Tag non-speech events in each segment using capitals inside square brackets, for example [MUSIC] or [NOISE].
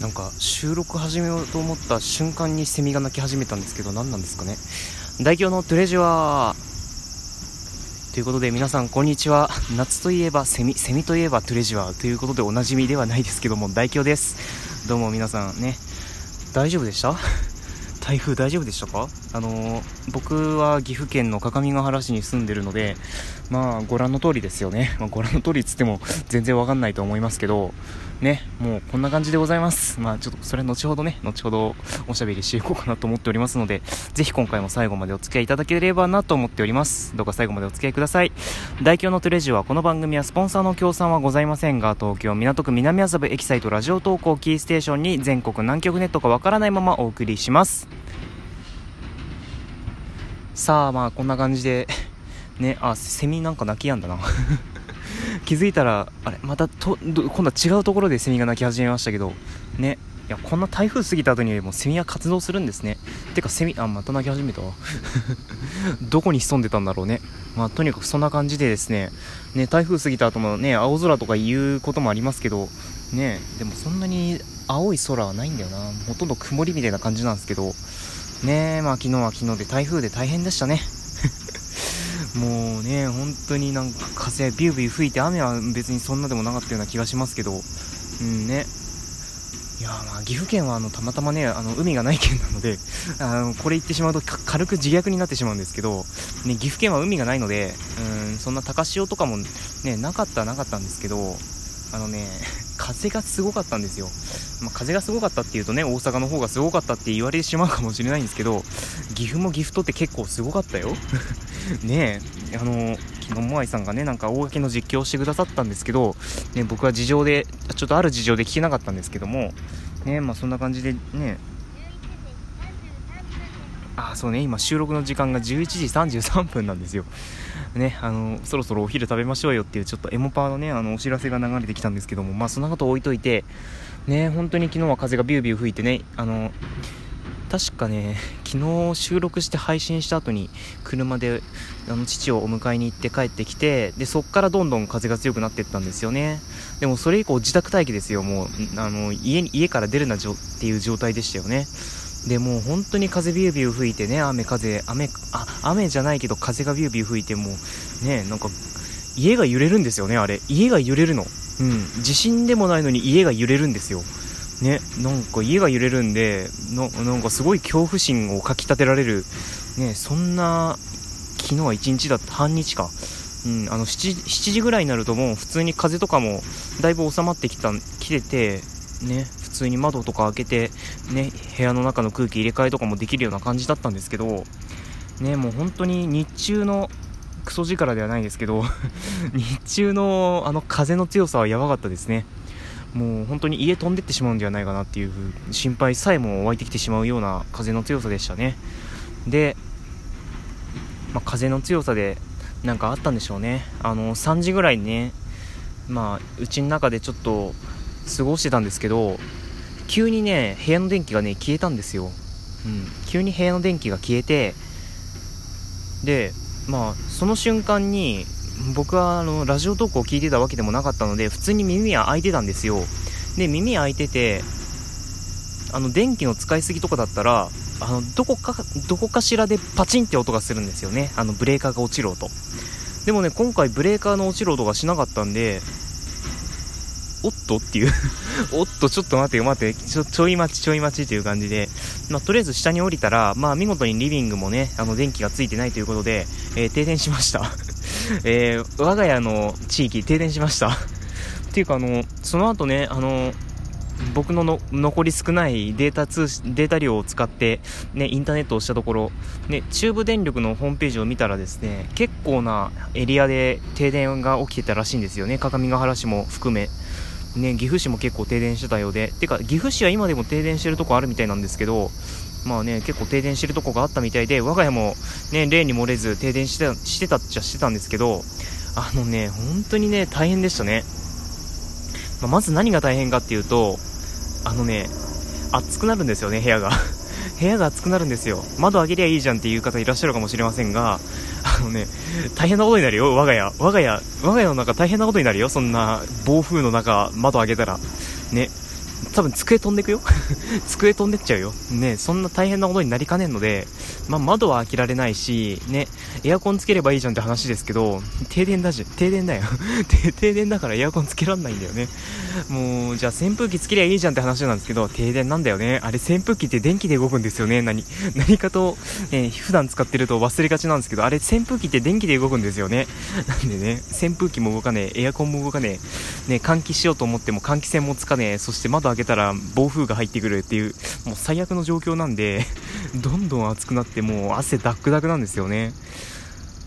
なんか収録始めようと思った瞬間にセミが鳴き始めたんですけど何なんですかね。大表のトレジュアーということで皆さんこんにちは。夏といえばセミセミといえばトレジュアーということでおなじみではないですけども大表です。どうも皆さんね大丈夫でした？[LAUGHS] 台風大丈夫でしたか？あの、僕は岐阜県の各務原市に住んでるのでまあご覧の通りですよね、[LAUGHS] まあ、ご覧の通りっつっても全然わかんないと思いますけどねもうこんな感じでございます。まあちょっとそれ後ほどね後ほどおしゃべりしていこうかなと思っておりますのでぜひ今回も最後までお付き合いいただければなと思っております。どうか最後までお付き合いください。代表のトレジュはこの番組はスポンサーの協賛はございませんが東京港区南麻布エキサイトラジオ投稿キーステーションに全国南極ネットかわからないままお送りします。さあまあこんな感じで [LAUGHS] ねあセミなんか鳴きやんだな。[LAUGHS] 気づいたらあれまたと今度は違うところでセミが鳴き始めましたけどねいやこんな台風過ぎた後にもセミは活動するんですね。てかセミあまた鳴き始めた [LAUGHS] どこに潜んでたんだろうね。まあとにかくそんな感じでですねね台風過ぎた後もね青空とか言うこともありますけどねでもそんなに青い空はないんだよな。ほとんど曇りみたいな感じなんですけどねえまあ昨日は昨日で台風で大変でしたね。[LAUGHS] もうね本当になんか風ビュービュー吹いて雨は別にそんなでもなかったような気がしますけど。うんね。いやまあ岐阜県はあのたまたまねあの海がない県なので [LAUGHS] あのこれ言ってしまうと軽く自虐になってしまうんですけど、ね、岐阜県は海がないのでうんそんな高潮とかも、ね、なかったなかったんですけどあのね [LAUGHS] 風がすごかったんですよ、まあ、風がすごかったっていうとね大阪の方がすごかったって言われてしまうかもしれないんですけど岐阜も岐阜とって結構すごかったよ。[LAUGHS] ねえあの昨日モアイさんがねなんか大垣の実況をしてくださったんですけど、ね、僕は事情でちょっとある事情で聞けなかったんですけどもねまあそんな感じでね。あそうね今収録の時間が11時33分なんですよ。ねあのそろそろお昼食べましょうよっていうちょっとエモパーのねあのお知らせが流れてきたんですけどもまあそんなこと置いといてね本当に昨日は風がビュービュー吹いてねあの確かね昨日収録して配信した後に車であの父をお迎えに行って帰ってきてでそっからどんどん風が強くなっていったんですよね。でもそれ以降自宅待機ですよもう。あの家に家から出るなっていう状態でしたよね。でもう本当に風ビュービュー吹いてね雨風雨あ雨じゃないけど風がビュービュー吹いてもうねなんか家が揺れるんですよねあれ。家が揺れるの。うん。地震でもないのに家が揺れるんですよ。ねなんか家が揺れるんでなんかすごい恐怖心をかきたてられる。ねそんな昨日は1日だった。半日か。うん、あの 7, 7時ぐらいになるともう普通に風とかもだいぶ収まってきた来ててね。通に窓とか開けてね部屋の中の空気入れ替えとかもできるような感じだったんですけどねもう本当に日中のクソ力ではないですけど [LAUGHS] 日中のあの風の強さはやばかったですね。もう本当に家飛んでってしまうんではないかなっていう心配さえも湧いてきてしまうような風の強さでしたね。で、まあ、風の強さでなんかあったんでしょうね。あの3時ぐらいにねまあうちの中でちょっと過ごしてたんですけど急にね部屋の電気がね消えたんですよ、うん、急に部屋の電気が消えてでまあその瞬間に僕はあのラジオトークを聞いてたわけでもなかったので普通に耳は開いてたんですよ。で耳開いててあの電気の使いすぎとかだったらあのどこかどこかしらでパチンって音がするんですよね。あのブレーカーが落ちる音。でもね今回ブレーカーの落ちる音がしなかったんでおっとっていう。[LAUGHS] おっとちょっと待ってよ待て。ちょちょい待ちちょい待ちっていう感じで、まあ、とりあえず下に降りたら、まあ、見事にリビングもねあの電気がついてないということで、えー、停電しました。[LAUGHS] えー、我が家の地域停電しました。[LAUGHS] っていうかあのその後ねあの僕のの残り少ないデータ通データ量を使って、ね、インターネットをしたところ、ね、中部電力のホームページを見たらですね結構なエリアで停電が起きてたらしいんですよね。各務原市も含め、ね、岐阜市も結構停電してたようでてか岐阜市は今でも停電してるとこあるみたいなんですけどまあね結構停電してるとこがあったみたいで我が家もね例に漏れず停電してたしてたっちゃしてたんですけどあのね本当にね大変でしたねまあ、まず何が大変かっていうと、あのね、暑くなるんですよね、部屋が。[LAUGHS] 部屋が暑くなるんですよ。窓開けりゃいいじゃんっていう方いらっしゃるかもしれませんが、のね、大変なことになるよ、我が家。我が家、我が家の中大変なことになるよ、そんな暴風の中、窓開けたら。ね。多分机飛んでくよ [LAUGHS] 机飛んでっちゃうよ。ね、そんな大変なことになりかねんので、まあ、窓は開けられないし、ね、エアコンつければいいじゃんって話ですけど、停電だじゃん、停電だよ。[LAUGHS] 停電だからエアコンつけらんないんだよね。もう、じゃあ扇風機つけりゃいいじゃんって話なんですけど、停電なんだよね。あれ扇風機って電気で動くんですよね。何、何かと、え普段使ってると忘れがちなんですけど、あれ扇風機って電気で動くんですよね。なんでね、扇風機も動かねえ、エアコンも動かねえ、ね、換気しようと思っても換気扇もつかねえ、そして窓開けたら暴風が入ってくるっていう、もう最悪の状況なんで、[LAUGHS] どんどん暑くなってもう汗ダックダクなんですよね。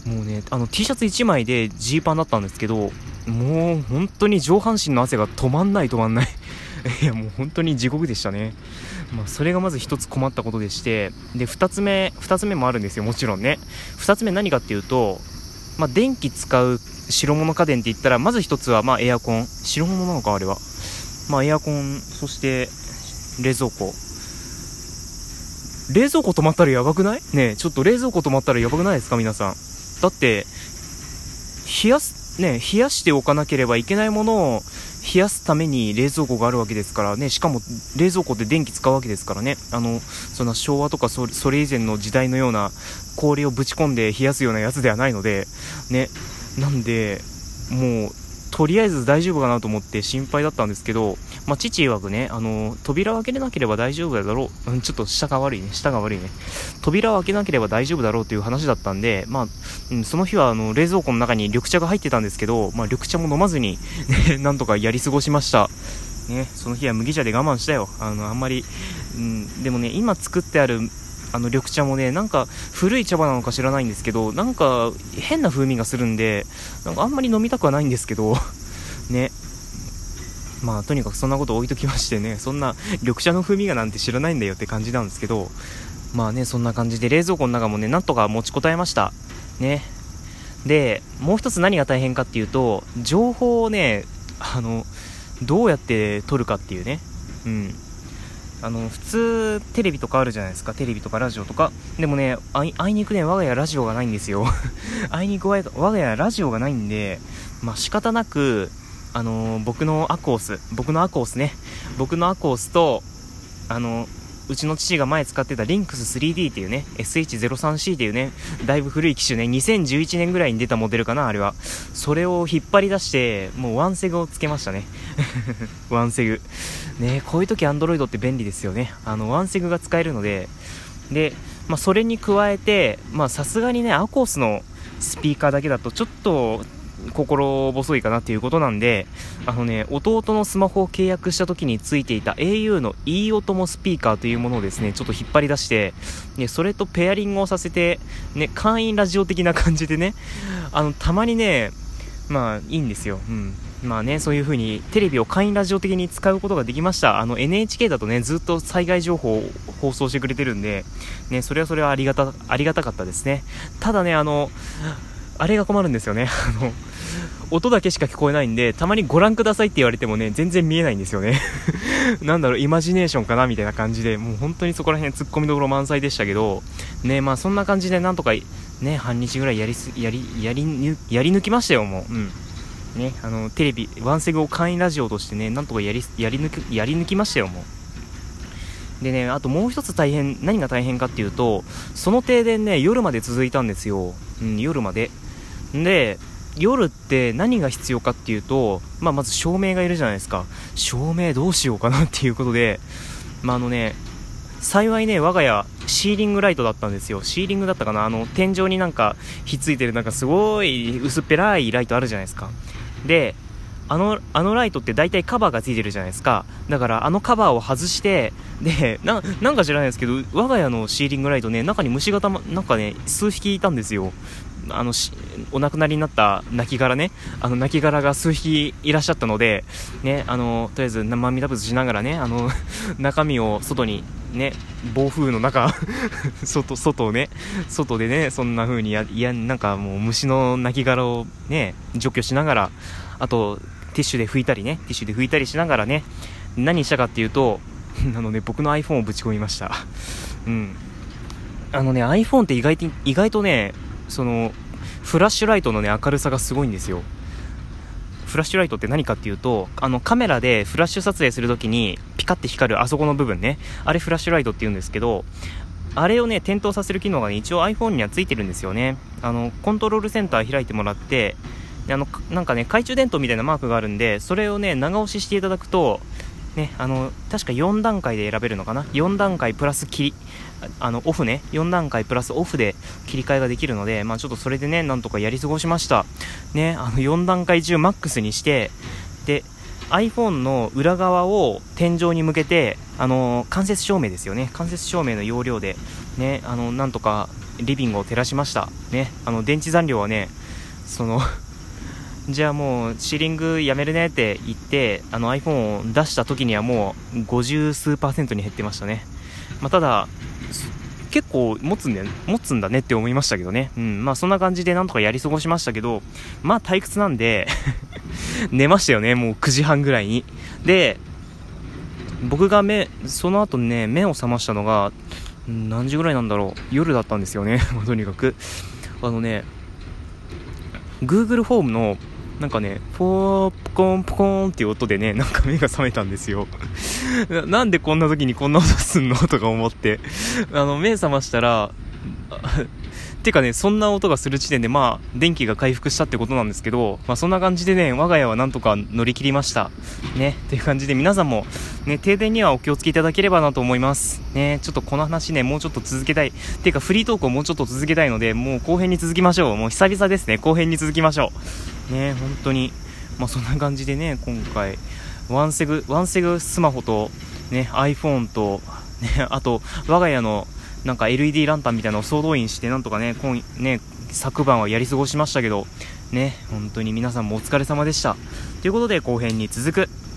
もうね、あの T シャツ1枚でジーパンだったんですけど、もう本当に上半身の汗が止まんない止まんない [LAUGHS] いやもう本当に地獄でしたね。まあ、それがまず1つ困ったことでして、で、2つ目、2つ目もあるんですよ、もちろんね。2つ目何かっていうと、まあ、電気使う白物家電って言ったら、まず1つはまあエアコン。白物なのか、あれは。まあ、エアコン、そして冷蔵庫。冷蔵庫止まったらやばくない？ねちょっと冷蔵庫止まったらやばくないですか？皆さん。だって、冷やす、ね冷やしておかなければいけないものを冷やすために冷蔵庫があるわけですからね、しかも冷蔵庫で電気使うわけですからね、あの、そんな昭和とかそれ以前の時代のような氷をぶち込んで冷やすようなやつではないので、ね、なんで、もう、とりあえず大丈夫かなと思って心配だったんですけど、まあ、父曰くね、あの、扉を開けれなければ大丈夫だろう。うん、ちょっと下が悪いね。下が悪いね。扉を開けなければ大丈夫だろうという話だったんで、まあ、うん、その日はあの、冷蔵庫の中に緑茶が入ってたんですけど、まあ、緑茶も飲まずにね、[LAUGHS] なんとかやり過ごしました。ね、その日は麦茶で我慢したよ。あの、あんまり、うん、でもね、今作ってあるあの緑茶もね、なんか古い茶葉なのか知らないんですけど、なんか変な風味がするんで、なんかあんまり飲みたくはないんですけど、[LAUGHS] ね。まあとにかくそんなこと置いときましてね、そんな緑茶の風味がなんて知らないんだよって感じなんですけど、まあね、そんな感じで冷蔵庫の中もね、なんとか持ちこたえました。ね。で、もう一つ何が大変かっていうと、情報をね、あの、どうやって取るかっていうね。うん。あの普通テレビとかあるじゃないですか。テレビとかラジオとか。でもねあいあいにくね我が家ラジオがないんですよ。[LAUGHS] あいにく我が家ラジオがないんでまあ仕方なくあの、僕のアコース僕のアコースね。僕のアコースとあのうちの父が前使ってたリンクス 3D っていうね、SH03C っていうね、だいぶ古い機種ね、2011年ぐらいに出たモデルかな、あれは。それを引っ張り出して、もうワンセグをつけましたね。[LAUGHS] ワンセグ。ねこういう時 Android って便利ですよね。あの、ワンセグが使えるので、で、まあ、それに加えて、ま、さすがにね、アコースのスピーカーだけだとちょっと心細いかなっていうことなんで、あのね、弟のスマホを契約した時についていた au の e 音もスピーカーというものをですね、ちょっと引っ張り出して、ね、それとペアリングをさせて、ね、会員ラジオ的な感じでね、あの、たまにね、まあ、いいんですよ。うん。まあね、そういう風にテレビを会員ラジオ的に使うことができました。あの NHK だとね、ずっと災害情報を放送してくれてるんで、ね、それはそれはありがた、ありがたかったですね。ただね、あの、あれが困るんですよね。あの、[LAUGHS] 音だけしか聞こえないんで、たまにご覧くださいって言われてもね、全然見えないんですよね。[LAUGHS] なんだろう、イマジネーションかなみたいな感じで、もう本当にそこら辺突っ込みどころ満載でしたけど、ね、まあそんな感じでなんとか、ね、半日ぐらいやりす、やり、やり、やり抜きましたよ、もう。うん。ね、あの、テレビ、ワンセグを会員ラジオとしてね、なんとかやり、やり抜き、やり抜きましたよ、もう。でね、あともう一つ大変、何が大変かっていうと、その停電ね、夜まで続いたんですよ。うん、夜まで。で、夜って何が必要かっていうと、まあ、まず照明がいるじゃないですか。照明どうしようかなっていうことで、まあ、あのね幸いね我が家シーリングライトだったんですよ。シーリングだったかな。あの天井になんかひっついてるなんかすごい薄っぺらいライトあるじゃないですか。であのあのライトって大体カバーがついてるじゃないですか。だからあのカバーを外してでななんか知らないですけど我が家のシーリングライトね中に虫型なんかね数匹いたんですよ。あのお亡くなりになった亡骸ねあの亡骸が数匹いらっしゃったので、ね、あのとりあえず生身ダブしながらねあの [LAUGHS] 中身を外にね暴風の中 [LAUGHS] 外外をね外でねそんな風にやいやなんかもう虫の亡骸をね除去しながらあとティッシュで拭いたりねティッシュで拭いたりしながらね何したかっていうと [LAUGHS] あのね僕の iPhone をぶち込みました。うん。あのね iPhone って意外と意外とねそのフラッシュライトのね明るさがすごいんですよ。フラッシュライトって何かっていうとあのカメラでフラッシュ撮影するときにピカって光るあそこの部分ね。あれフラッシュライトって言うんですけどあれをね点灯させる機能が、ね、一応 iPhone にはついてるんですよね。あのコントロールセンター開いてもらってあのなんかね懐中電灯みたいなマークがあるんでそれをね長押ししていただくとね、あの確か4段階で選べるのかな？4段階プラス切り。あのオフね。4段階プラスオフで切り替えができるので、まあ、ちょっとそれでねなんとかやり過ごしました。ねあの4段階中マックスにしてで iPhone の裏側を天井に向けてあの間接照明ですよね。間接照明の容量でねあのなんとかリビングを照らしました。ねあの電池残量はねそのじゃあもうシーリングやめるねって言ってあの iPhone を出した時にはもう50数パーセントに減ってましたね、まあ、ただ結構持つんだよ持つんだねって思いましたけどね。うん。まあそんな感じでなんとかやり過ごしましたけどまあ退屈なんで [LAUGHS] 寝ましたよねもう9時半ぐらいに。で僕が目その後ね目を覚ましたのが何時ぐらいなんだろう。夜だったんですよね [LAUGHS] とにかく。あのね Google ホームのなんかね、ポープコンポコーンっていう音でね、[LAUGHS] なんか目が覚めたんですよ。[LAUGHS] なんでこんな時にこんな音すんの？とか思って、[LAUGHS] あの、目覚ましたら、てかね、そんな音がする時点で、まあ、電気が回復したってことなんですけど、まあ、そんな感じでね、我が家はなんとか乗り切りました。ね、っていう感じで、皆さんも、ね、停電にはお気をつけいただければなと思います。ね、ちょっとこの話ね、もうちょっと続けたい。てか、フリートークをもうちょっと続けたいので、もう後編に続きましょう。もう久々ですね、後編に続きましょう。ね、本当に、まあ、そんな感じでね、今回、ワンセグ、ワンセグスマホと、ね、iPhone と、ね、あと、我が家のなんか LED ランタンみたいなのを総動員してなんとかね今ね昨晩はやり過ごしましたけどね本当に皆さんもお疲れ様でした。ということで後編に続く。